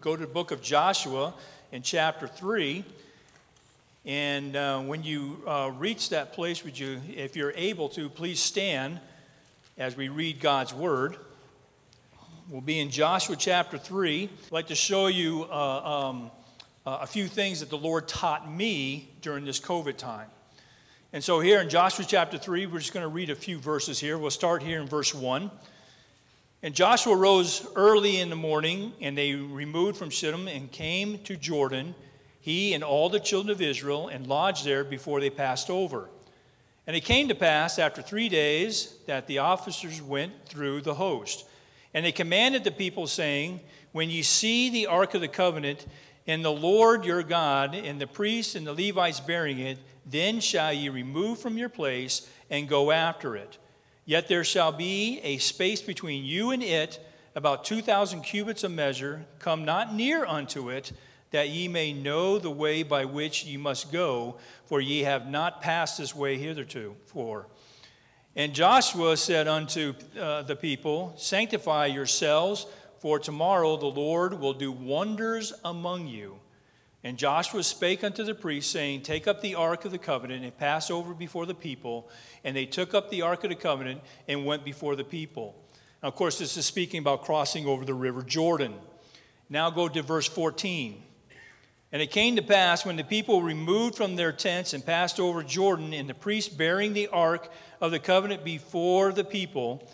Go to the book of Joshua in chapter 3. And uh, when you uh, reach that place, would you, if you're able to, please stand as we read God's word. We'll be in Joshua chapter 3. I'd like to show you uh, um, a few things that the Lord taught me during this COVID time. And so, here in Joshua chapter 3, we're just going to read a few verses here. We'll start here in verse 1. And Joshua rose early in the morning, and they removed from Shittim and came to Jordan, he and all the children of Israel, and lodged there before they passed over. And it came to pass after three days that the officers went through the host. And they commanded the people, saying, When ye see the ark of the covenant, and the Lord your God, and the priests and the Levites bearing it, then shall ye remove from your place and go after it. Yet there shall be a space between you and it, about 2,000 cubits of measure. Come not near unto it, that ye may know the way by which ye must go, for ye have not passed this way hitherto. For. And Joshua said unto uh, the people, Sanctify yourselves, for tomorrow the Lord will do wonders among you. And Joshua spake unto the priests, saying, Take up the ark of the covenant and pass over before the people. And they took up the ark of the covenant and went before the people. Now, of course, this is speaking about crossing over the river Jordan. Now go to verse 14. And it came to pass when the people removed from their tents and passed over Jordan, and the priests bearing the ark of the covenant before the people,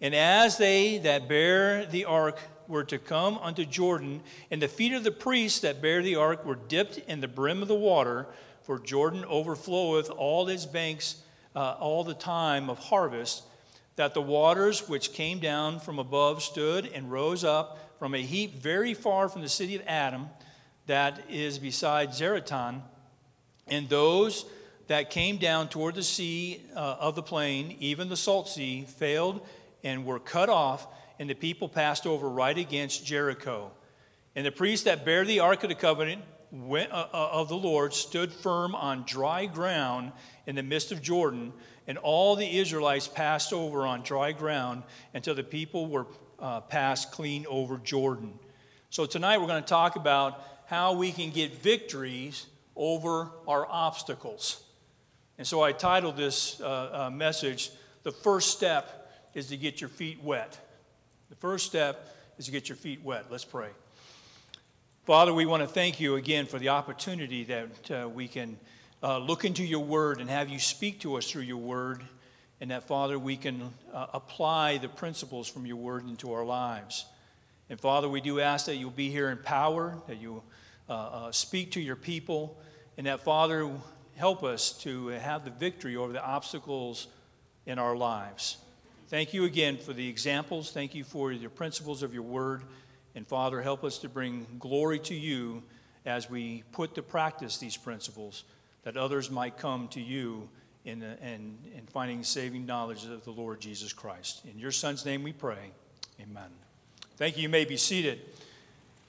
and as they that bear the ark were to come unto Jordan, and the feet of the priests that bear the ark were dipped in the brim of the water, for Jordan overfloweth all its banks uh, all the time of harvest, that the waters which came down from above stood and rose up from a heap very far from the city of Adam, that is beside Zaretan, and those that came down toward the sea uh, of the plain, even the salt sea, failed and were cut off and the people passed over right against Jericho. And the priests that bear the Ark of the Covenant went, uh, uh, of the Lord stood firm on dry ground in the midst of Jordan, and all the Israelites passed over on dry ground until the people were uh, passed clean over Jordan. So tonight we're going to talk about how we can get victories over our obstacles. And so I titled this uh, uh message, The First Step is to Get Your Feet Wet. The first step is to get your feet wet. Let's pray. Father, we want to thank you again for the opportunity that uh, we can uh, look into your word and have you speak to us through your word, and that, Father, we can uh, apply the principles from your word into our lives. And Father, we do ask that you'll be here in power, that you uh, uh, speak to your people, and that, Father, help us to have the victory over the obstacles in our lives. Thank you again for the examples. Thank you for the principles of your word. And Father, help us to bring glory to you as we put to practice these principles, that others might come to you in, in, in finding saving knowledge of the Lord Jesus Christ. In your Son's name we pray. Amen. Thank you. You may be seated.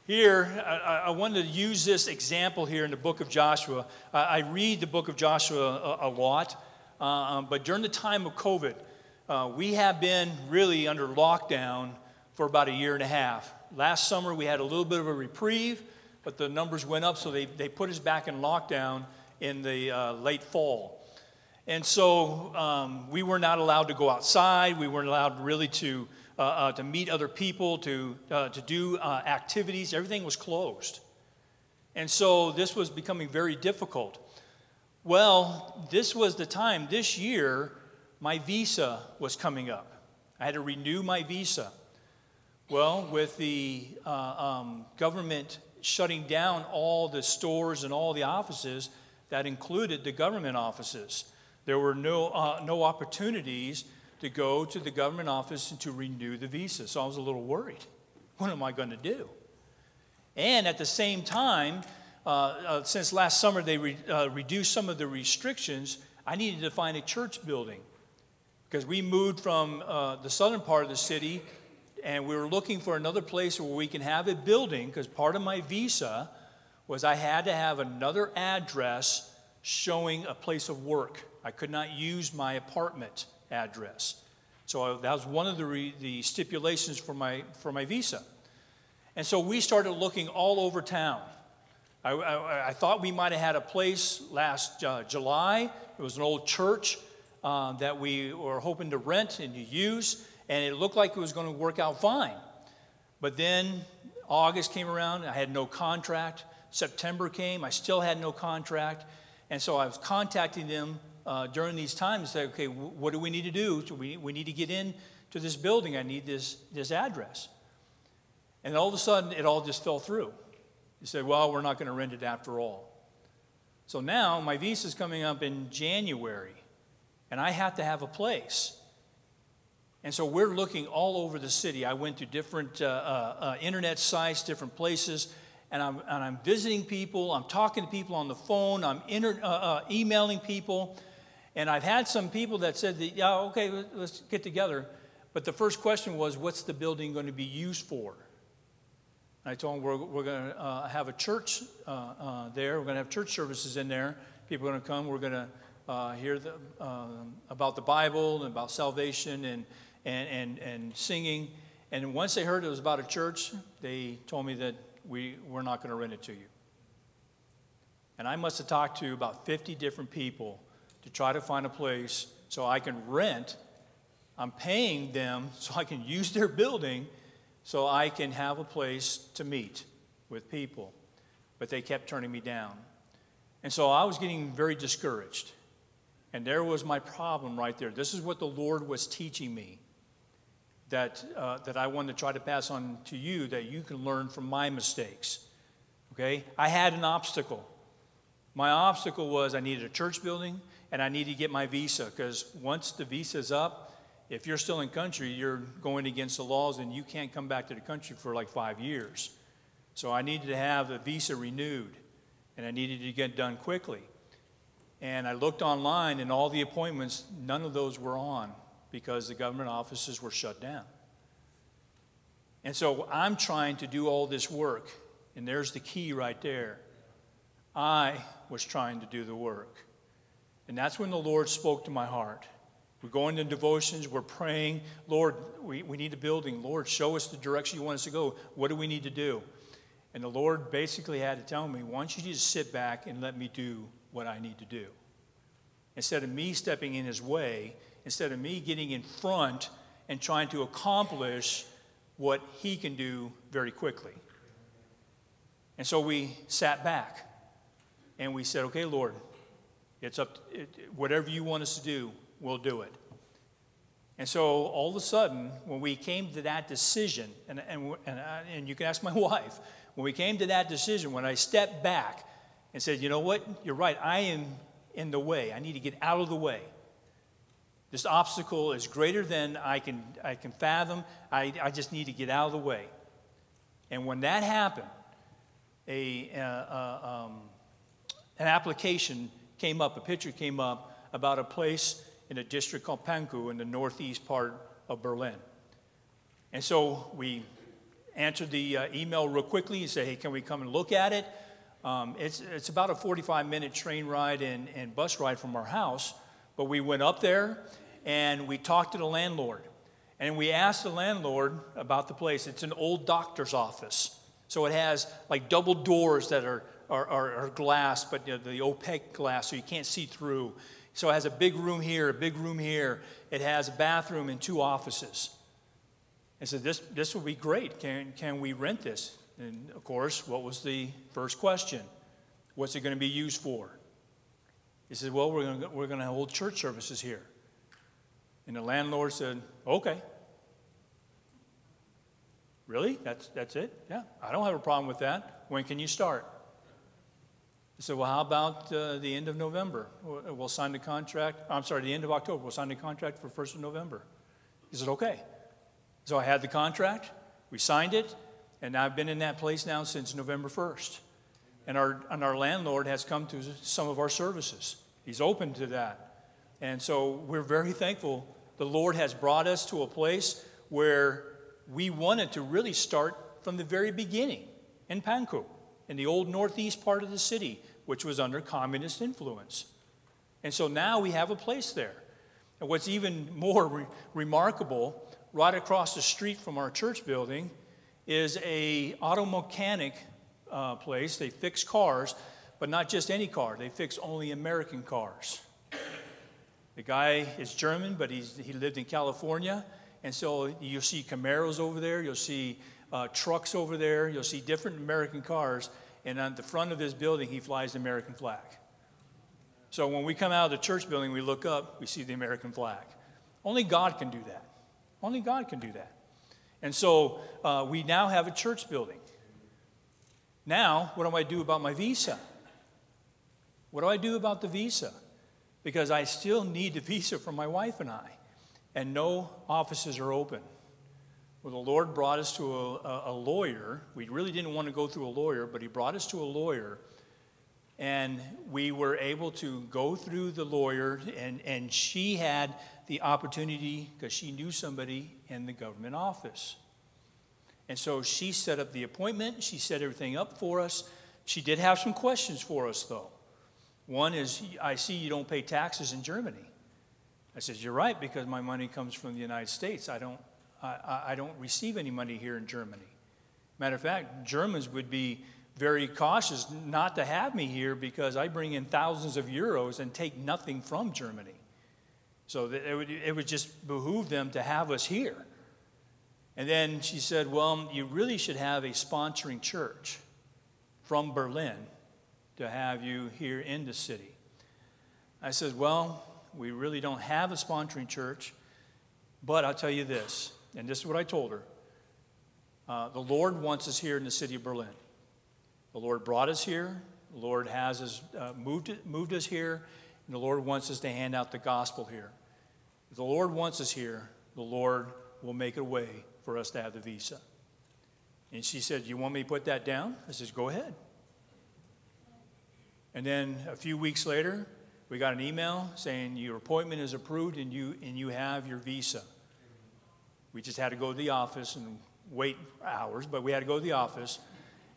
Here, I, I wanted to use this example here in the book of Joshua. I, I read the book of Joshua a, a lot, uh, um, but during the time of COVID, uh, we have been really under lockdown for about a year and a half. Last summer, we had a little bit of a reprieve, but the numbers went up, so they, they put us back in lockdown in the uh, late fall. And so um, we were not allowed to go outside. We weren't allowed really to, uh, uh to meet other people, to, uh, to do uh, activities. Everything was closed. And so this was becoming very difficult. Well, this was the time this year my visa was coming up. I had to renew my visa. Well, with the uh, um, government shutting down all the stores and all the offices, that included the government offices. There were no, uh, no opportunities to go to the government office and to renew the visa. So I was a little worried. What am I going to do? And at the same time, uh, uh, since last summer they re- uh, reduced some of the restrictions, I needed to find a church building because we moved from uh, the southern part of the city and we were looking for another place where we can have a building because part of my visa was I had to have another address showing a place of work. I could not use my apartment address. So I, that was one of the, re, the stipulations for my, for my visa. And so we started looking all over town. I, I, I thought we might have had a place last uh, July. It was an old church uh, that we were hoping to rent and to use, and it looked like it was going to work out fine. But then August came around, I had no contract. September came, I still had no contract. And so I was contacting them uh, during these times, say, okay, w- what do we need to do? So we, we need to get in to this building. I need this, this address. And all of a sudden, it all just fell through. He said, well, we're not going to rent it after all. So now my visa is coming up in January, and I have to have a place. And so we're looking all over the city. I went to different uh, uh, uh, internet sites, different places, and I'm, and I'm visiting people. I'm talking to people on the phone. I'm inter, uh, uh, emailing people. And I've had some people that said, that, yeah, okay, let's get together. But the first question was, what's the building going to be used for? And I told them we're, we're going to uh, have a church there. We're going to have church services in there. People are going to come. We're going to uh, hear the, um, about the Bible and about salvation and, and, and, and singing. And once they heard it was about a church, they told me that we, we're not going to rent it to you. And I must have talked to about 50 different people to try to find a place so I can rent. I'm paying them so I can use their building so I can have a place to meet with people. But they kept turning me down. And so I was getting very discouraged. And there was my problem right there. This is what the Lord was teaching me that, uh, that I wanted to try to pass on to you that you can learn from my mistakes. Okay? I had an obstacle. My obstacle was I needed a church building and I needed to get my visa because once the visa's up, if you're still in country, you're going against the laws and you can't come back to the country for like five years. So I needed to have a visa renewed and I needed to get done quickly. And I looked online and all the appointments, none of those were on because the government offices were shut down. And so I'm trying to do all this work, and there's the key right there. I was trying to do the work. And that's when the Lord spoke to my heart. We're going to devotions, we're praying. Lord, we, we need a building. Lord, show us the direction you want us to go. What do we need to do? And the Lord basically had to tell me, why don't you just sit back and let me do what I need to do? Instead of me stepping in his way, instead of me getting in front and trying to accomplish what he can do very quickly. And so we sat back and we said, okay, Lord, it's up, to, it, whatever you want us to do, we'll do it. And so all of a sudden, when we came to that decision, and, and, and, I, and you can ask my wife, when we came to that decision, when I stepped back and said, you know what, you're right, I am in the way, I need to get out of the way. This obstacle is greater than I can, I can fathom. I, I just need to get out of the way. And when that happened, a, uh, uh, um, an application came up, a picture came up about a place in a district called Pankow in the northeast part of Berlin. And so we answered the uh, email real quickly and said, hey, can we come and look at it? Um, it's, it's about a 45 minute train ride and, and bus ride from our house. But we went up there and we talked to the landlord. And we asked the landlord about the place. It's an old doctor's office. So it has like double doors that are, are, are, are glass, but you know, the opaque glass, so you can't see through. So it has a big room here, a big room here. It has a bathroom and two offices. I said, This, this would be great. Can, can we rent this? And of course, what was the first question? What's it going to be used for? He said, Well, we're going, to, we're going to hold church services here. And the landlord said, Okay. Really? That's, that's it? Yeah, I don't have a problem with that. When can you start? I said, Well, how about uh, the end of November? We'll, we'll sign the contract. I'm sorry, the end of October. We'll sign the contract for 1st of November. He said, Okay. So I had the contract, we signed it, and I've been in that place now since November 1st. And our, and our landlord has come to some of our services. He's open to that. And so we're very thankful. The Lord has brought us to a place where we wanted to really start from the very beginning in Pankow, in the old northeast part of the city, which was under communist influence. And so now we have a place there. And what's even more re- remarkable, right across the street from our church building, is a auto mechanic uh, place. They fix cars, but not just any car. They fix only American cars. The guy is German, but he's, he lived in California. And so you'll see Camaros over there, you'll see uh, trucks over there, you'll see different American cars. And on the front of his building, he flies the American flag. So when we come out of the church building, we look up, we see the American flag. Only God can do that. Only God can do that. And so uh, we now have a church building. Now, what do I do about my visa? What do I do about the visa? Because I still need the visa for my wife and I, and no offices are open. Well, the Lord brought us to a, a, lawyer. We really didn't want to go through a lawyer, but He brought us to a lawyer. And we were able to go through the lawyer, and, and she had the opportunity because she knew somebody in the government office. And so she set up the appointment, she set everything up for us. She did have some questions for us, though. One is, I see you don't pay taxes in Germany. I said, You're right, because my money comes from the United States. I don't I, I don't receive any money here in Germany. Matter of fact, Germans would be very cautious not to have me here because I bring in thousands of euros and take nothing from Germany. So it would, it would just behoove them to have us here. And then she said, Well, you really should have a sponsoring church from Berlin to have you here in the city. I said, Well, we really don't have a sponsoring church, but I'll tell you this and this is what I told her uh, the Lord wants us here in the city of Berlin. The Lord brought us here. The Lord has us, uh, moved, moved us here, and the Lord wants us to hand out the gospel here. If the Lord wants us here, the Lord will make a way for us to have the visa. And she said, You want me to put that down? I says, Go ahead. And then a few weeks later, we got an email saying your appointment is approved and you, and you have your visa. We just had to go to the office and wait hours, but we had to go to the office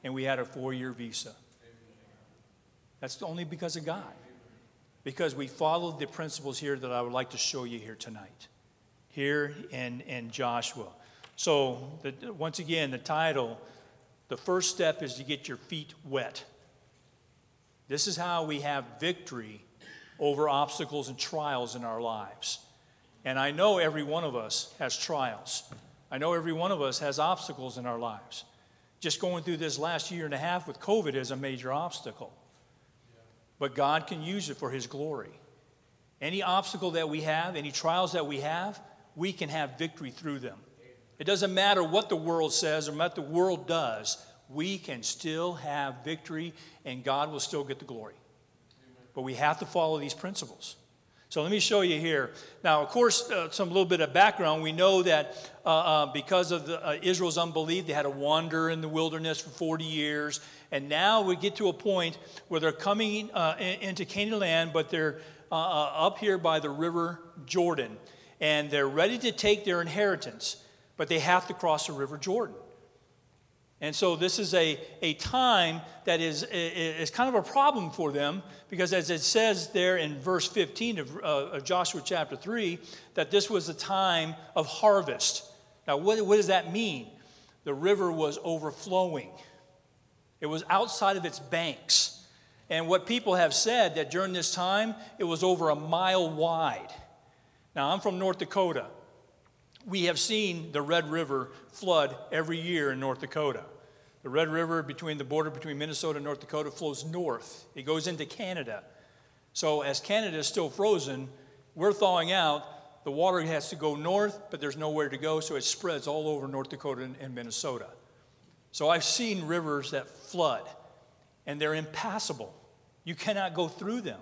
and we had a four year visa. That's only because of God. Because we followed the principles here that I would like to show you here tonight, here in, in Joshua. So, the, once again, the title the first step is to get your feet wet. This is how we have victory over obstacles and trials in our lives. And I know every one of us has trials. I know every one of us has obstacles in our lives. Just going through this last year and a half with COVID is a major obstacle. But God can use it for His glory. Any obstacle that we have, any trials that we have, we can have victory through them. It doesn't matter what the world says or what the world does, we can still have victory and God will still get the glory. But we have to follow these principles. So let me show you here. Now, of course, uh, some little bit of background. We know that uh, uh, because of the, uh, Israel's unbelief, they had to wander in the wilderness for 40 years. And now we get to a point where they're coming uh, into Canaan land, but they're uh, up here by the river Jordan. And they're ready to take their inheritance, but they have to cross the river Jordan. And so this is a, a time that is, is kind of a problem for them because, as it says there in verse 15 of, uh, of Joshua chapter 3, that this was a time of harvest. Now, what, what does that mean? The river was overflowing, it was outside of its banks. And what people have said that during this time, it was over a mile wide. Now, I'm from North Dakota. We have seen the Red River flood every year in North Dakota. The Red River between the border between Minnesota and North Dakota flows north. It goes into Canada. So as Canada is still frozen, we're thawing out. The water has to go north, but there's nowhere to go, so it spreads all over North Dakota and, Minnesota. So I've seen rivers that flood, and they're impassable. You cannot go through them.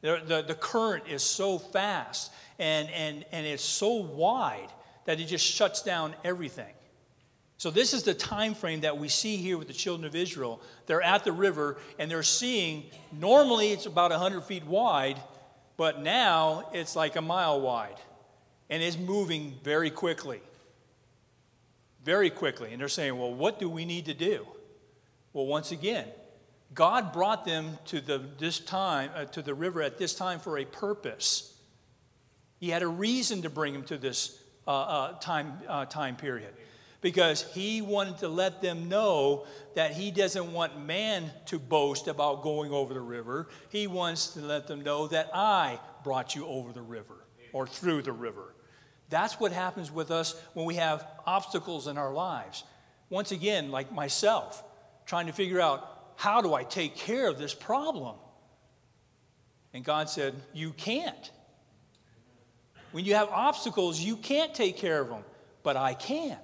The, the, the current is so fast and, and, and it's so wide that it just shuts down everything. So this is the time frame that we see here with the children of Israel. They're at the river and they're seeing normally it's about 100 feet wide, but now it's like a mile wide. And it's moving very quickly. Very quickly. And they're saying, "Well, what do we need to do?" Well, once again, God brought them to the this time uh, to the river at this time for a purpose. He had a reason to bring them to this uh, uh, time uh, time period. because he wanted to let them know that he doesn't want man to boast about going over the river. He wants to let them know that I brought you over the river or through the river. That's what happens with us when we have obstacles in our lives. Once again, like myself, trying to figure out how do I take care of this problem? And God said, You can't. When you have obstacles, you can't take care of them, but I can.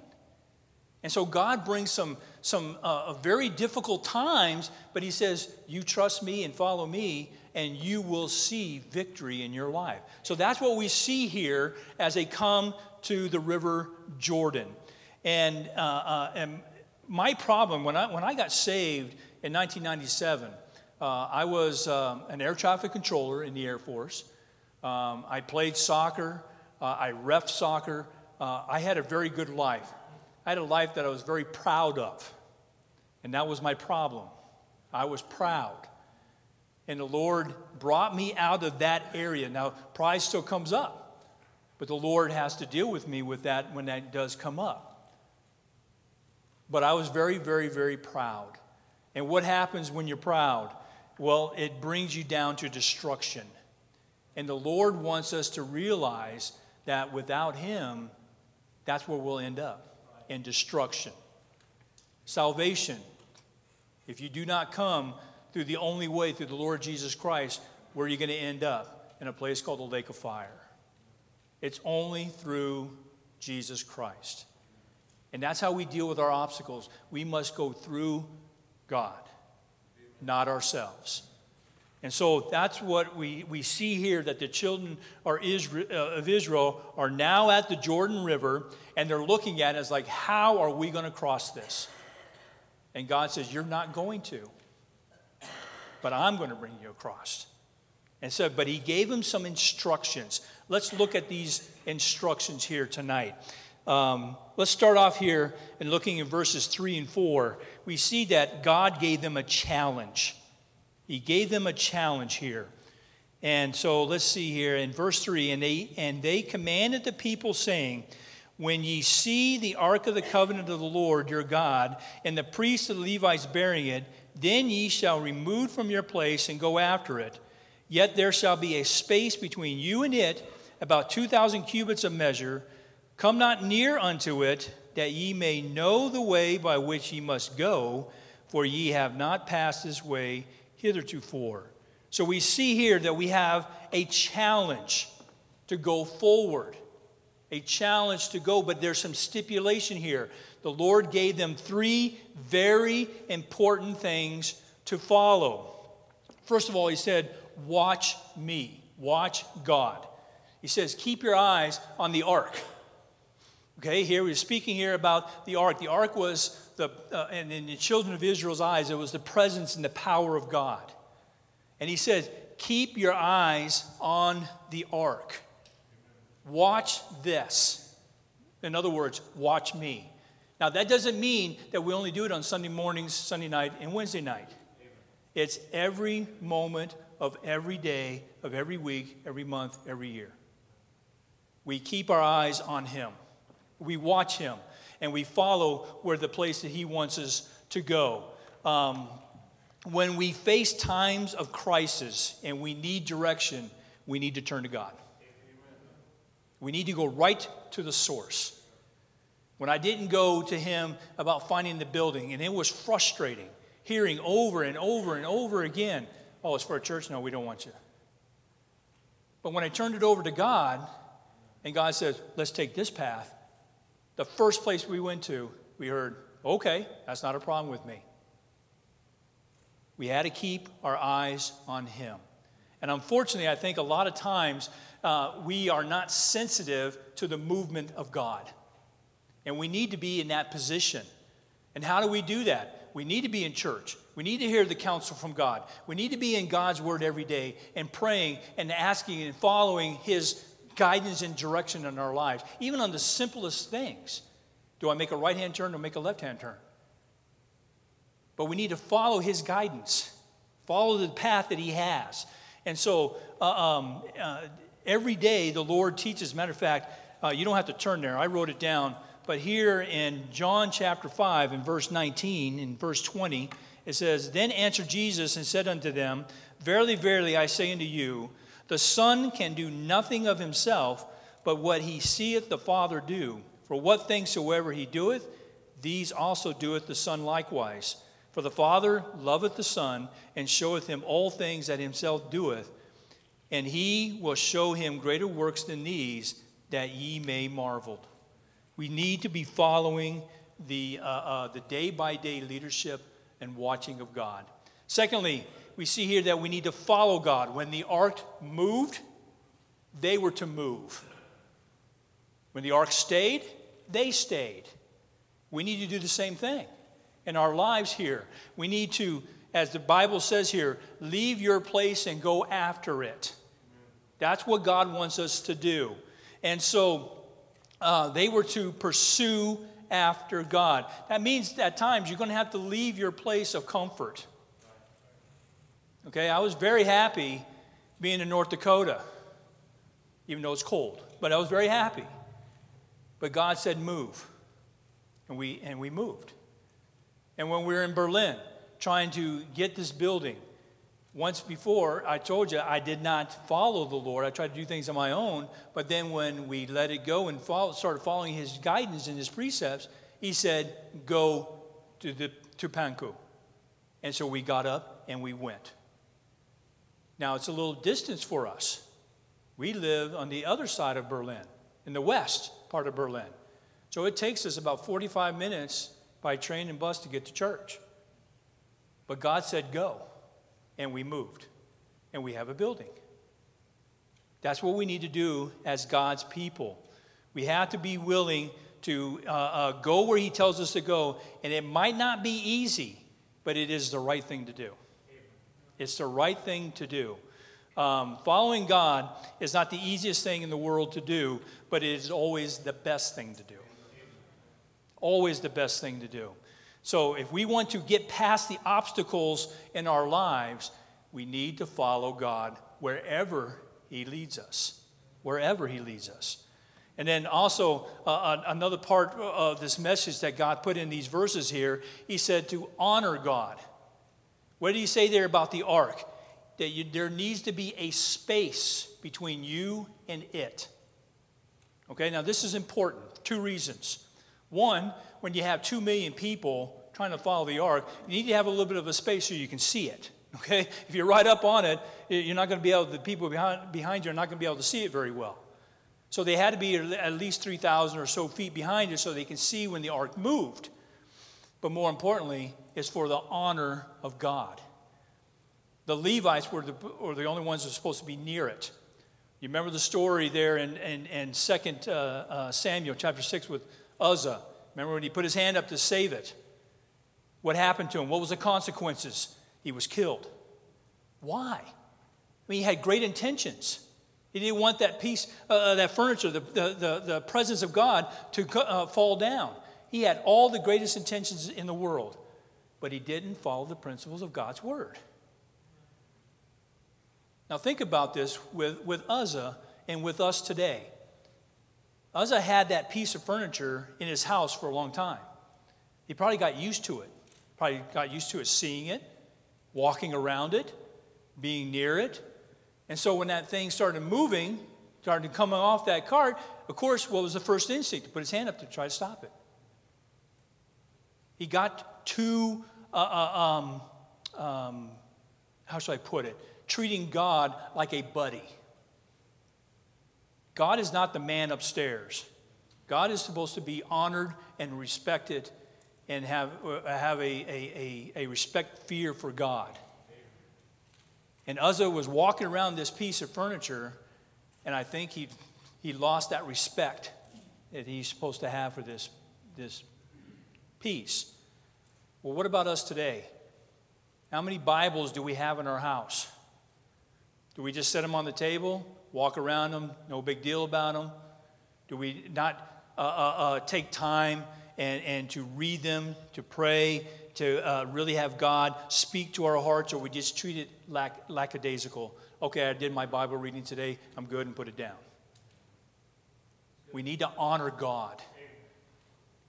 And so God brings some, some uh, very difficult times, but He says, You trust me and follow me, and you will see victory in your life. So that's what we see here as they come to the river Jordan. And, uh, uh, and my problem, when I, when I got saved in 1997, uh, I was um, an air traffic controller in the Air Force. Um, I played soccer, uh, I ref soccer. Uh, I had a very good life. I had a life that I was very proud of. And that was my problem. I was proud. And the Lord brought me out of that area. Now, pride still comes up, but the Lord has to deal with me with that when that does come up. But I was very, very, very proud. And what happens when you're proud? Well, it brings you down to destruction. And the Lord wants us to realize that without Him, that's where we'll end up in destruction. Salvation, if you do not come through the only way, through the Lord Jesus Christ, where are you going to end up? In a place called the lake of fire. It's only through Jesus Christ. And that's how we deal with our obstacles. We must go through God, not ourselves. And so that's what we, we see here that the children are Israel, uh, of Israel are now at the Jordan River and they're looking at it as like, how are we going to cross this? And God says, You're not going to but I'm going to bring you across. And so, but he gave him some instructions. Let's look at these instructions here tonight. Um, let's start off here and looking in verses 3 and 4. We see that God gave them a challenge. He gave them a challenge here. And so let's see here in verse 3 and they, and they commanded the people, saying, When ye see the ark of the covenant of the Lord your God, and the priests of the Levites bearing it, then ye shall remove from your place and go after it. Yet there shall be a space between you and it, about 2,000 cubits of measure. Come not near unto it, that ye may know the way by which ye must go, for ye have not passed this way hitherto. So we see here that we have a challenge to go forward, a challenge to go, but there's some stipulation here the Lord gave them three very important things to follow. First of all, He said, Watch me, watch God. He says, Keep your eyes on the ark. Okay, here we're speaking here about the ark. The ark was the, uh, and in the children of Israel's eyes, it was the presence and the power of God. And he says, Keep your eyes on the ark. Watch this. In other words, watch me. Now, that doesn't mean that we only do it on Sunday mornings, Sunday night, and Wednesday night. It's every moment of every day, of every week, every month, every year. We keep our eyes on Him. We watch Him, and we follow where the place that He wants us to go. Um, when we face times of crisis and we need direction, we need to turn to God. We need to go right to the source. When I didn't go to him about finding the building, and it was frustrating hearing over and over and over again, oh, it's for a church? No, we don't want you. But when I turned it over to God, and God says, let's take this path, the first place we went to, we heard, okay, that's not a problem with me. We had to keep our eyes on Him. And unfortunately, I think a lot of times uh, we are not sensitive to the movement of God. And we need to be in that position. And how do we do that? We need to be in church. We need to hear the counsel from God. We need to be in God's word every day and praying and asking and following His guidance and direction in our lives, even on the simplest things. Do I make a right hand turn or make a left hand turn? But we need to follow His guidance, follow the path that He has. And so uh, um, uh, every day the Lord teaches. Matter of fact, uh, you don't have to turn there. I wrote it down but here in John chapter 5, in verse 19, in verse 20, it says, Then answered Jesus and said unto them, Verily, verily, I say unto you, the Son can do nothing of himself, but what he seeth the Father do. For what things soever he doeth, these also doeth the Son likewise. For the Father loveth the Son, and showeth him all things that himself doeth, and he will show him greater works than these, that ye may marvel. We need to be following the, uh, uh, the day by day leadership and watching of God. Secondly, we see here that we need to follow God. When the ark moved, they were to move. When the ark stayed, they stayed. We need to do the same thing in our lives here. We need to, as the Bible says here, leave your place and go after it. That's what God wants us to do. And so uh, they were to pursue after God. That means at times you're going to have to leave your place of comfort. Okay, I was very happy being in North Dakota, even though it's cold, but I was very happy. But God said, move. And we, and we moved. And when we were in Berlin trying to get this building, once before, I told you I did not follow the Lord. I tried to do things on my own. But then when we let it go and follow, started following his guidance and his precepts, he said, Go to, the, to Pankow. And so we got up and we went. Now it's a little distance for us. We live on the other side of Berlin, in the west part of Berlin. So it takes us about 45 minutes by train and bus to get to church. But God said, Go and we moved, and we have a building. That's what we need to do as God's people. We have to be willing to uh, uh, go where He tells us to go, and it might not be easy, but it is the right thing to do. It's the right thing to do. Um, following God is not the easiest thing in the world to do, but it is always the best thing to do. Always the best thing to do. So, if we want to get past the obstacles in our lives, we need to follow God wherever He leads us. Wherever He leads us. And then also, uh, uh, another part of this message that God put in these verses here, He said to honor God. What did He say there about the ark? That you, there needs to be a space between you and it. Okay, now this is important. Two reasons. One, when you have two million people trying to follow the ark, you need to have a little bit of a space so you can see it. Okay? If you're right up on it, you're not going to be able, the people behind, behind you are not going to be able to see it very well. So they had to be at least 3,000 or so feet behind it so they can see when the ark moved. But more importantly, it's for the honor of God. The Levites were the, were the only ones that were supposed to be near it. You remember the story there in, in, in 2 uh, uh, Samuel chapter 6 with Uzzah. Remember when he put his hand up to save it? What happened to him? What was the consequences? He was killed. Why? I mean, he had great intentions. He didn't want that piece, uh, uh that furniture, the, the, the, the, presence of God to uh, fall down. He had all the greatest intentions in the world, but he didn't follow the principles of God's word. Now, think about this with, with Uzzah and with us today. Uzzah had that piece of furniture in his house for a long time. He probably got used to it, probably got used to it seeing it, walking around it, being near it. And so when that thing started moving, started coming off that cart, of course, what was the first instinct? To put his hand up to try to stop it. He got too, uh, uh, um, um, how should I put it? Treating God like a buddy. God is not the man upstairs. God is supposed to be honored and respected and have, uh, have a, a, a, a respect fear for God. And Uzzah was walking around this piece of furniture, and I think he, he lost that respect that he's supposed to have for this, this piece. Well, what about us today? How many Bibles do we have in our house? Do we just set them on the table? Walk around them, no big deal about them? Do we not uh, uh, uh, take time and, and to read them, to pray, to uh, really have God speak to our hearts, or we just treat it lack, lackadaisical? Okay, I did my Bible reading today, I'm good, and put it down. We need to honor God.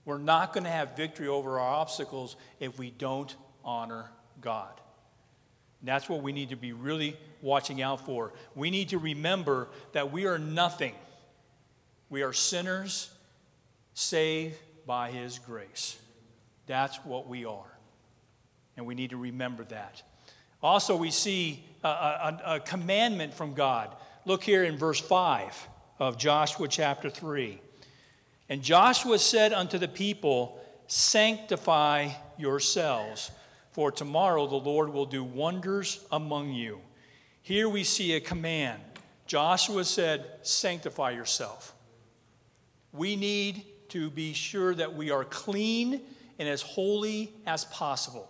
We're not going to have victory over our obstacles if we don't honor God. And that's what we need to be really watching out for. We need to remember that we are nothing. We are sinners saved by His grace. That's what we are. And we need to remember that. Also, we see a, a, a commandment from God. Look here in verse 5 of Joshua chapter 3. And Joshua said unto the people, Sanctify yourselves, for tomorrow the Lord will do wonders among you. Here we see a command. Joshua said, Sanctify yourself. We need to be sure that we are clean and as holy as possible.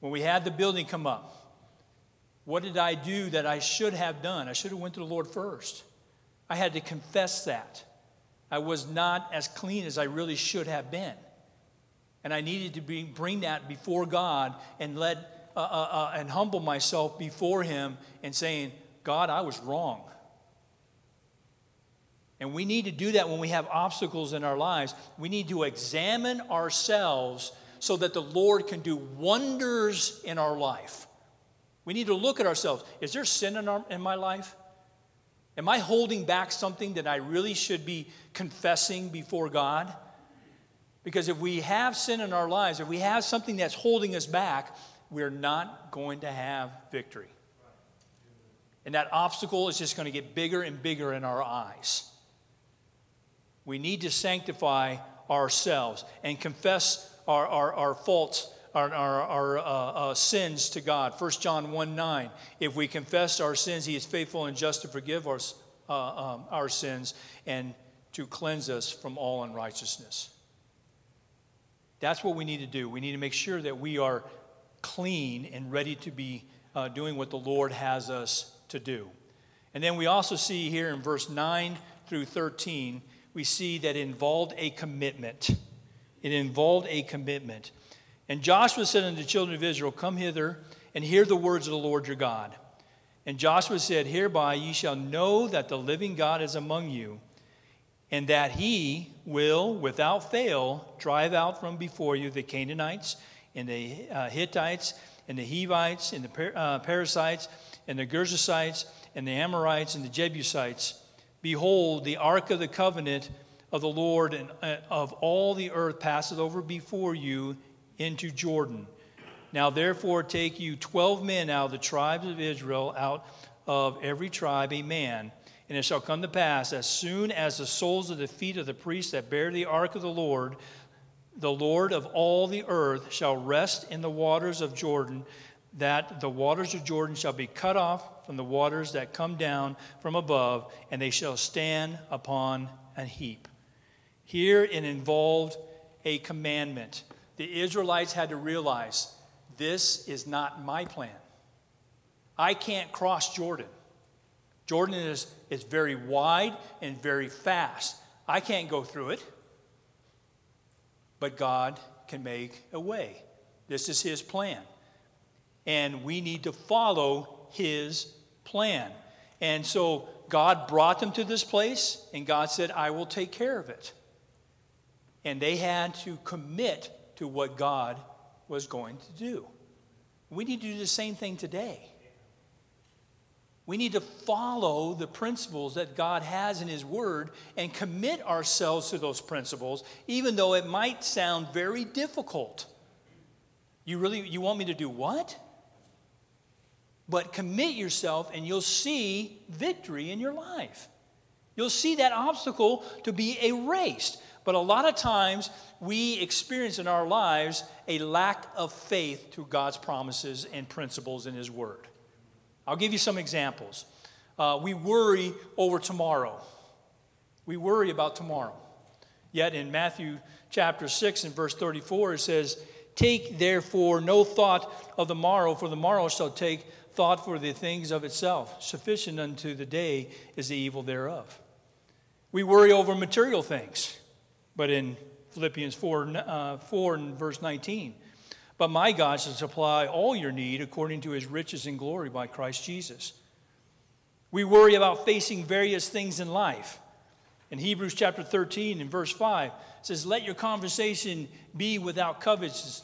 When we had the building come up, what did I do that I should have done? I should have went to the Lord first. I had to confess that. I was not as clean as I really should have been. And I needed to be, bring that before God and let uh, uh, uh, and humble myself before Him and saying, God, I was wrong. And we need to do that when we have obstacles in our lives. We need to examine ourselves so that the Lord can do wonders in our life. We need to look at ourselves. Is there sin in, our, in my life? Am I holding back something that I really should be confessing before God? Because if we have sin in our lives, if we have something that's holding us back, we're not going to have victory. And that obstacle is just going to get bigger and bigger in our eyes. We need to sanctify ourselves and confess our, our, our faults our, our, our uh, uh, sins to God. 1 John 1 9. If we confess our sins, He is faithful and just to forgive our, uh, um, our sins and to cleanse us from all unrighteousness. That's what we need to do. We need to make sure that we are clean and ready to be uh, doing what the Lord has us to do. And then we also see here in verse 9 through 13, we see that it involved a commitment. It involved a commitment. And Joshua said unto the children of Israel, Come hither and hear the words of the Lord your God. And Joshua said, Hereby ye shall know that the living God is among you, and that he will, without fail, drive out from before you the Canaanites, and the uh, Hittites, and the Hivites, and the uh, Perizzites, and the Girgashites, and the Amorites, and the Jebusites. Behold, the ark of the covenant of the Lord and uh, of all the earth passeth over before you into Jordan. Now, therefore, take you twelve men out of the tribes of Israel, out of every tribe a man. And it shall come to pass, as soon as the soles of the feet of the priests that bear the ark of the Lord, the Lord of all the earth, shall rest in the waters of Jordan, that the waters of Jordan shall be cut off from the waters that come down from above, and they shall stand upon a heap. Here it involved a commandment the Israelites had to realize this is not my plan. I can't cross Jordan. Jordan is, is very wide and very fast. I can't go through it. But God can make a way. This is His plan. And we need to follow His plan. And so God brought them to this place, and God said, I will take care of it. And they had to commit to what God was going to do. We need to do the same thing today. We need to follow the principles that God has in His Word and commit ourselves to those principles, even though it might sound very difficult. You really you want me to do what? But commit yourself and you'll see victory in your life. You'll see that obstacle to be erased. But a lot of times we experience in our lives a lack of faith to God's promises and principles in His Word. I'll give you some examples. Uh, we worry over tomorrow. We worry about tomorrow. Yet in Matthew chapter 6 and verse 34, it says, Take therefore no thought of the morrow, for the morrow shall take thought for the things of itself. Sufficient unto the day is the evil thereof. We worry over material things. But in Philippians 4, uh, 4 and verse 19, but my God shall supply all your need according to his riches and glory by Christ Jesus. We worry about facing various things in life. In Hebrews chapter 13 and verse 5, it says, Let your conversation be without covetousness,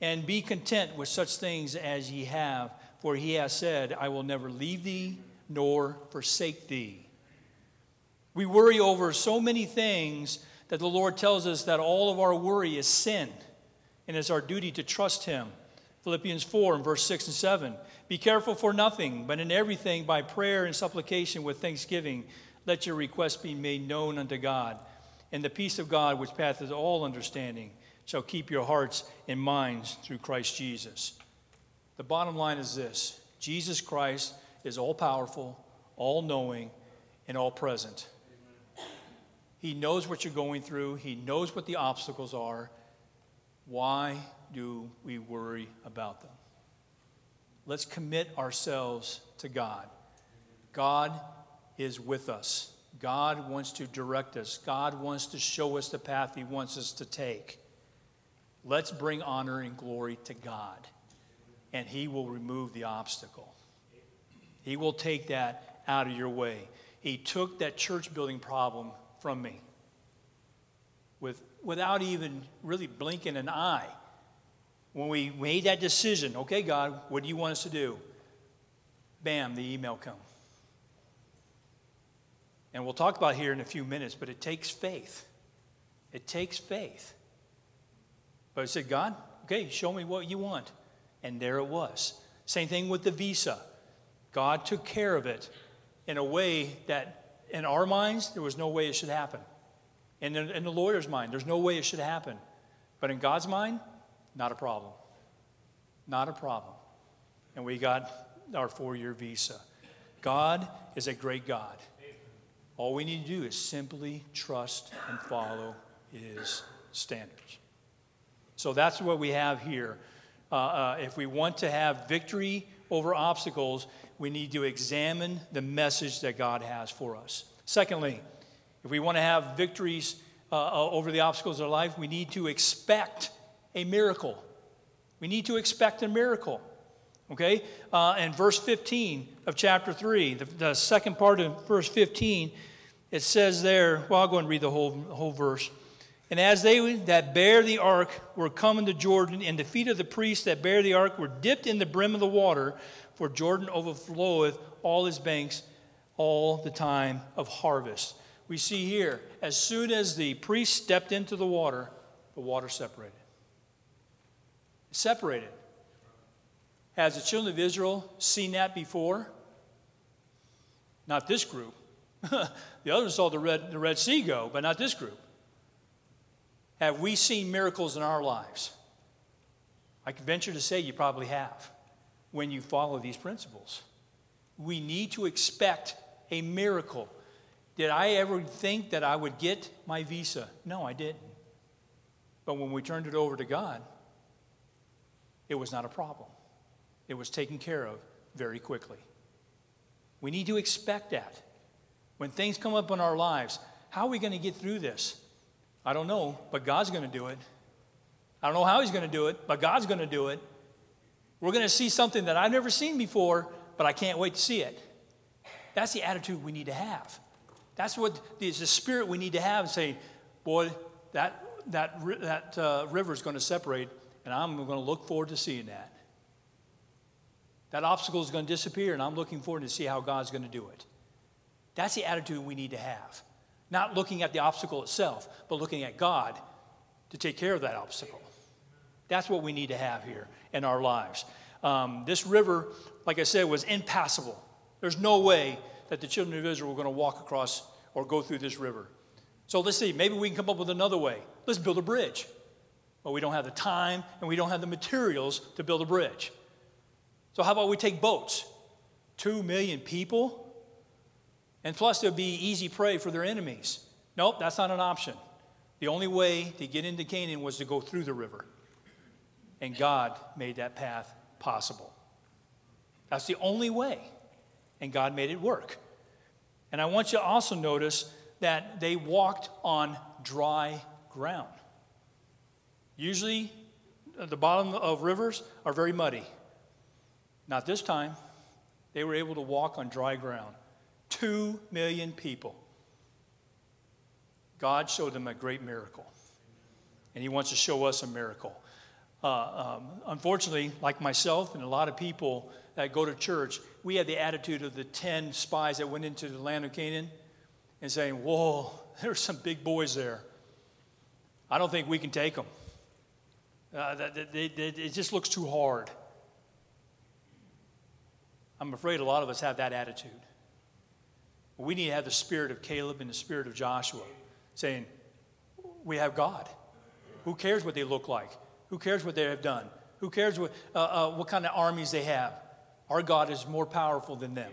and be content with such things as ye have, for he has said, I will never leave thee nor forsake thee. We worry over so many things that the Lord tells us that all of our worry is sin, and it's our duty to trust him. Philippians 4 and verse 6 and 7. Be careful for nothing, but in everything by prayer and supplication with thanksgiving, let your requests be made known unto God. And the peace of God, which passeth all understanding, shall keep your hearts and minds through Christ Jesus. The bottom line is this Jesus Christ is all powerful, all knowing, and all present. He knows what you're going through, He knows what the obstacles are. Why do we worry about them? Let's commit ourselves to God. God is with us. God wants to direct us. God wants to show us the path He wants us to take. Let's bring honor and glory to God, and He will remove the obstacle. He will take that out of your way. He took that church building problem from me with, without even really blinking an eye when we made that decision, okay, God, what do you want us to do? Bam, the email come. And we'll talk about here in a few minutes, but it takes faith. It takes faith. But I said, God, okay, show me what you want. And there it was. Same thing with the visa. God took care of it in a way that, in our minds, there was no way it should happen. In, in the lawyer's mind, there's no way it should happen. But in God's mind, not a problem. Not a problem. And we got our four year visa. God is a great God. All we need to do is simply trust and follow His standards. So that's what we have here. Uh, uh, if we want to have victory over obstacles, we need to examine the message that God has for us. Secondly, if we want to have victories uh, uh over the obstacles of life, we need to expect a miracle. We need to expect a miracle. Okay? Uh, and verse 15 of chapter 3, the, the, second part of verse 15, it says there, well, I'll go and read the whole, whole verse. And as they that bear the ark were coming to Jordan, and the feet of the priests that bear the ark were dipped in the brim of the water, for Jordan overfloweth all his banks all the time of harvest. We see here, as soon as the priest stepped into the water, the water separated separated. Has the children of Israel seen that before? Not this group. the others saw the Red, the Red Sea go, but not this group. Have we seen miracles in our lives? I can venture to say you probably have when you follow these principles. We need to expect a miracle. Did I ever think that I would get my visa? No, I didn't. But when we turned it over to God, it was not a problem. It was taken care of very quickly. We need to expect that. When things come up in our lives, how are we going to get through this? I don't know, but God's going to do it. I don't know how He's going to do it, but God's going to do it. We're going to see something that I've never seen before, but I can't wait to see it. That's the attitude we need to have. That's what is the spirit we need to have and say, boy, that, that, that uh, river is going to separate and I'm going to look forward to seeing that. That obstacle is going to disappear, and I'm looking forward to see how God's going to do it. That's the attitude we need to have. Not looking at the obstacle itself, but looking at God to take care of that obstacle. That's what we need to have here in our lives. Um, this river, like I said, was impassable. There's no way that the children of Israel were going to walk across or go through this river. So let's see, maybe we can come up with another way. Let's build a bridge but we don't have the time and we don't have the materials to build a bridge. So, how about we take boats? Two million people? And plus, they'll be easy prey for their enemies. Nope, that's not an option. The only way to get into Canaan was to go through the river. And God made that path possible. That's the only way. And God made it work. And I want you to also notice that they walked on dry ground. Usually, the bottom of rivers are very muddy. Not this time. They were able to walk on dry ground. Two million people. God showed them a great miracle, and He wants to show us a miracle. Uh, um, unfortunately, like myself and a lot of people that go to church, we have the attitude of the 10 spies that went into the land of Canaan and saying, Whoa, there's some big boys there. I don't think we can take them. Uh, it just looks too hard. I'm afraid a lot of us have that attitude. We need to have the spirit of Caleb and the spirit of Joshua saying, We have God. Who cares what they look like? Who cares what they have done? Who cares what, uh, uh, what kind of armies they have? Our God is more powerful than them.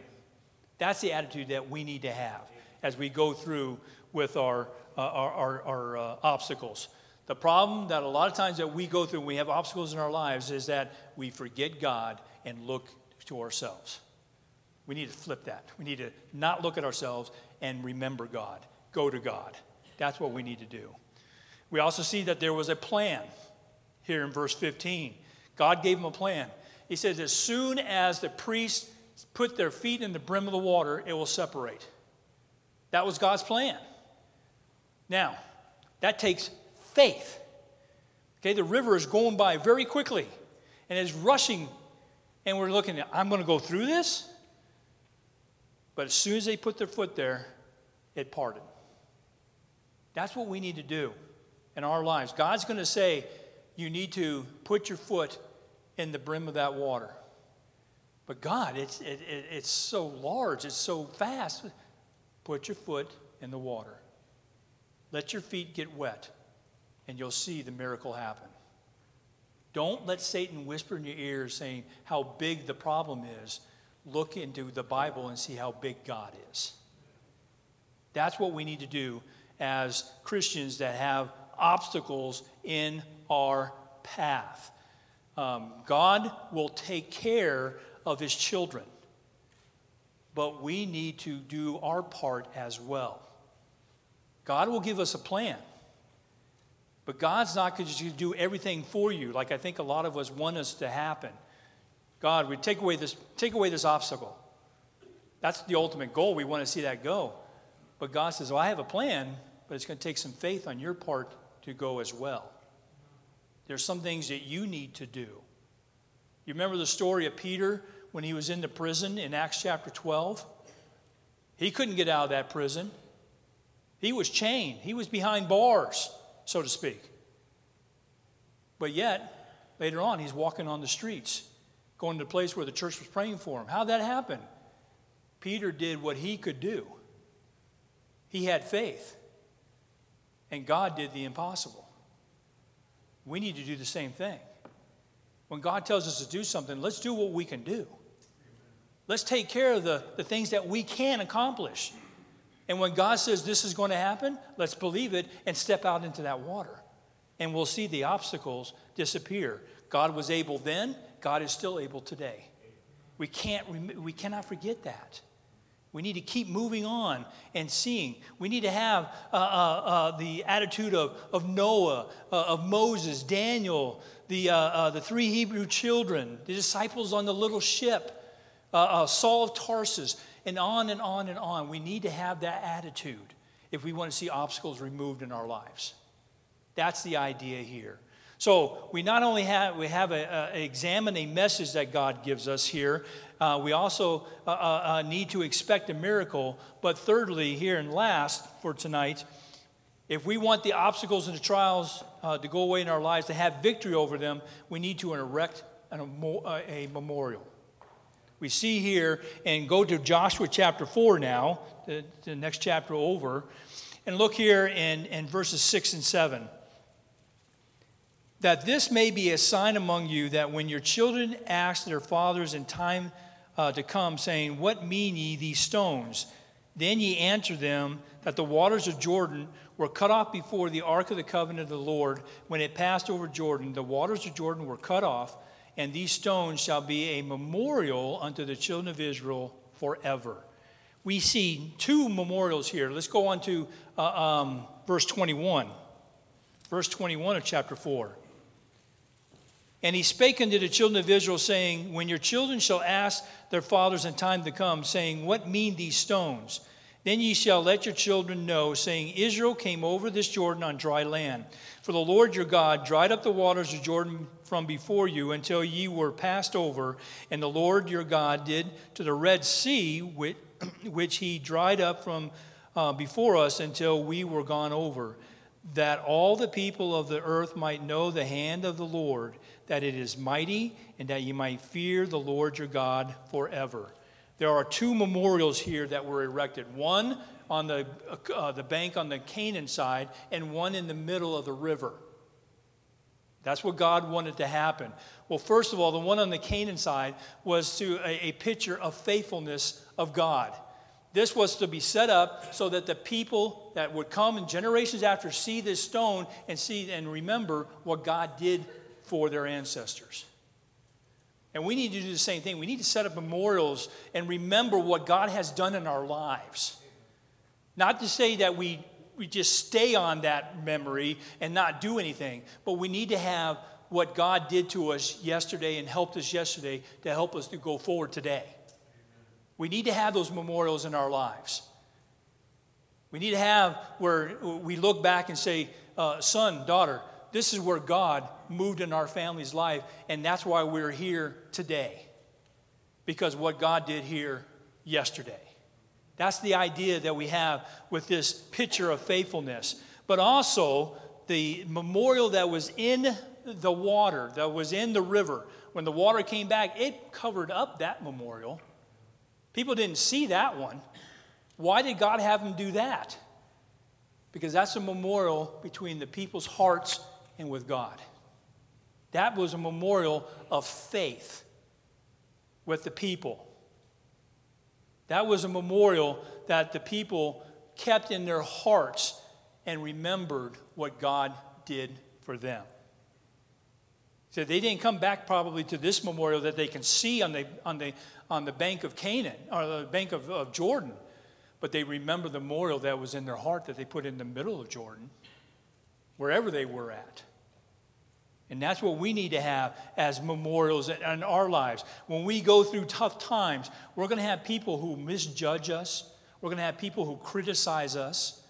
That's the attitude that we need to have as we go through with our, uh, our, our, our uh, obstacles. The problem that a lot of times that we go through when we have obstacles in our lives is that we forget God and look to ourselves. We need to flip that. We need to not look at ourselves and remember God. Go to God. That's what we need to do. We also see that there was a plan here in verse 15. God gave him a plan. He says, as soon as the priests put their feet in the brim of the water, it will separate. That was God's plan. Now, that takes faith. Okay, the river is going by very quickly and it's rushing, and we're looking at, I'm going to go through this. But as soon as they put their foot there, it parted. That's what we need to do in our lives. God's going to say, you need to put your foot in the brim of that water. But God, it's, it, it, it's so large, it's so fast. Put your foot in the water. Let your feet get wet, and you'll see the miracle happen. Don't let Satan whisper in your ears saying how big the problem is. Look into the Bible and see how big God is. That's what we need to do as Christians that have obstacles in our path. Um, God will take care of his children, but we need to do our part as well. God will give us a plan, but God's not going to do everything for you like I think a lot of us want us to happen. God, we take away this, take away this obstacle. That's the ultimate goal. We want to see that go. But God says, Well, I have a plan, but it's going to take some faith on your part to go as well. There's some things that you need to do. You remember the story of Peter when he was in the prison in Acts chapter 12? He couldn't get out of that prison. He was chained, he was behind bars, so to speak. But yet, later on, he's walking on the streets, going to the place where the church was praying for him. How'd that happen? Peter did what he could do. He had faith, and God did the impossible. We need to do the same thing. When God tells us to do something, let's do what we can do. Let's take care of the, the things that we can accomplish. And when God says this is going to happen, let's believe it and step out into that water. And we'll see the obstacles disappear. God was able then, God is still able today. We, can't, we cannot forget that. We need to keep moving on and seeing. We need to have uh, uh, uh, the attitude of, of Noah, uh, of Moses, Daniel, the, uh, uh, the three Hebrew children, the disciples on the little ship, Saul of Tarsus, and on and on and on. We need to have that attitude if we want to see obstacles removed in our lives. That's the idea here. So we not only have we have a, a examine a message that God gives us here, uh, we also uh, uh, uh, need to expect a miracle. But thirdly, here and last for tonight, if we want the obstacles and the trials uh, to go away in our lives, to have victory over them, we need to erect an, uh, a memorial. We see here, and go to Joshua chapter 4 now, the, the next chapter over, and look here in, in verses 6 and 7 that this may be a sign among you that when your children ask their fathers in time uh, to come, saying, What mean ye these stones? Then ye answer them that the waters of Jordan were cut off before the ark of the covenant of the Lord when it passed over Jordan. The waters of Jordan were cut off, and these stones shall be a memorial unto the children of Israel forever. We see two memorials here. Let's go on to uh, um, verse 21. Verse 21 of chapter 4. And he spake unto the children of Israel, saying, When your children shall ask their fathers in time to come, saying, What mean these stones? Then ye shall let your children know, saying, Israel came over this Jordan on dry land. For the Lord your God dried up the waters of Jordan from before you until ye were passed over. And the Lord your God did to the Red Sea, which, which he dried up from uh, before us until we were gone over, that all the people of the earth might know the hand of the Lord, that it is mighty, and that you might fear the Lord your God forever. There are two memorials here that were erected one on the, uh, the bank on the Canaan side, and one in the middle of the river. That's what God wanted to happen. Well, first of all, the one on the Canaan side was to a, a picture of faithfulness of God. This was to be set up so that the people that would come in generations after see this stone and see and remember what God did for their ancestors. And we need to do the same thing. We need to set up memorials and remember what God has done in our lives. Not to say that we, we just stay on that memory and not do anything, but we need to have what God did to us yesterday and helped us yesterday to help us to go forward today. We need to have those memorials in our lives. We need to have where we look back and say, uh, son, daughter, this is where God moved in our family's life, and that's why we're here today. Because what God did here yesterday. That's the idea that we have with this picture of faithfulness. But also, the memorial that was in the water, that was in the river, when the water came back, it covered up that memorial. People didn't see that one. Why did God have them do that? Because that's a memorial between the people's hearts and with God. That was a memorial of faith with the people. That was a memorial that the people kept in their hearts and remembered what God did for them. So they didn't come back probably to this memorial that they can see on the, on the, on the bank of Canaan or the bank of, of Jordan, but they remember the memorial that was in their heart that they put in the middle of Jordan, wherever they were at. And that's what we need to have as memorials in our lives. When we go through tough times, we're going to have people who misjudge us. We're going to have people who criticize us.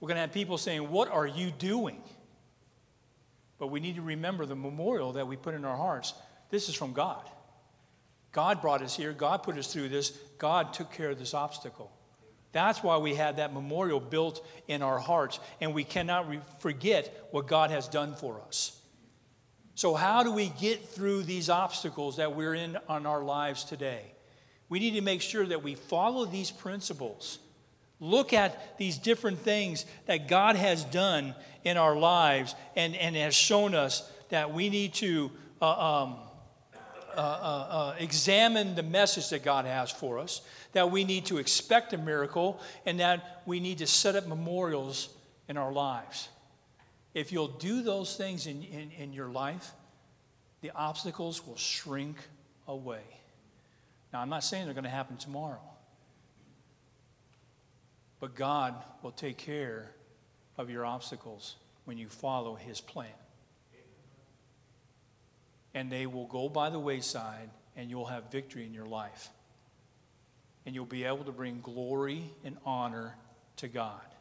We're going to have people saying, What are you doing? But we need to remember the memorial that we put in our hearts. This is from God. God brought us here. God put us through this. God took care of this obstacle. That's why we had that memorial built in our hearts. And we cannot re- forget what God has done for us. So, how do we get through these obstacles that we're in on our lives today? We need to make sure that we follow these principles. Look at these different things that God has done in our lives and, and has shown us that we need to uh, um, uh, uh, uh examine the message that God has for us, that we need to expect a miracle, and that we need to set up memorials in our lives. If you'll do those things in, in, in your life, the obstacles will shrink away. Now, I'm not saying they're going to happen tomorrow, but God will take care of your obstacles when you follow His plan. And they will go by the wayside, and you'll have victory in your life. And you'll be able to bring glory and honor to God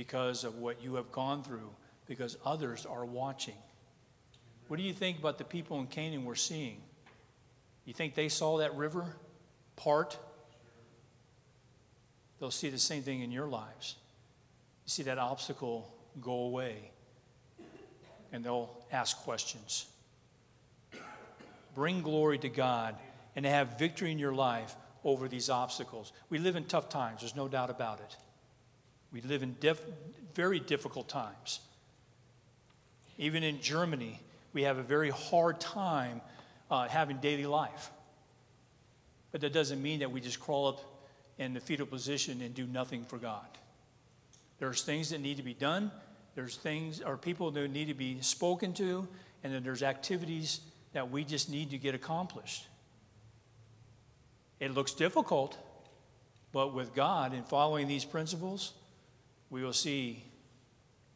because of what you have gone through, because others are watching. What do you think about the people in Canaan we're seeing? You think they saw that river part? They'll see the same thing in your lives. You see that obstacle go away, and they'll ask questions. Bring glory to God and have victory in your life over these obstacles. We live in tough times, there's no doubt about it. We live in diff- very difficult times. Even in Germany, we have a very hard time uh, having daily life. But that doesn't mean that we just crawl up in the fetal position and do nothing for God. There's things that need to be done. There's things or people that need to be spoken to, and then there's activities that we just need to get accomplished. It looks difficult, but with God and following these principles, we will see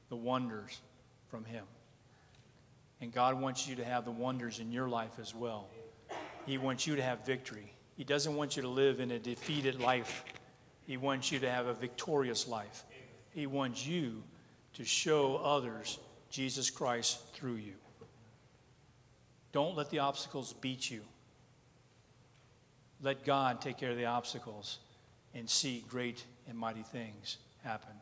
the wonders from Him. And God wants you to have the wonders in your life as well. He wants you to have victory. He doesn't want you to live in a defeated life He wants you to have a victorious life. He wants you to show others Jesus Christ through you. Don't let the obstacles beat you. Let God take care of the obstacles and see great and mighty things happen.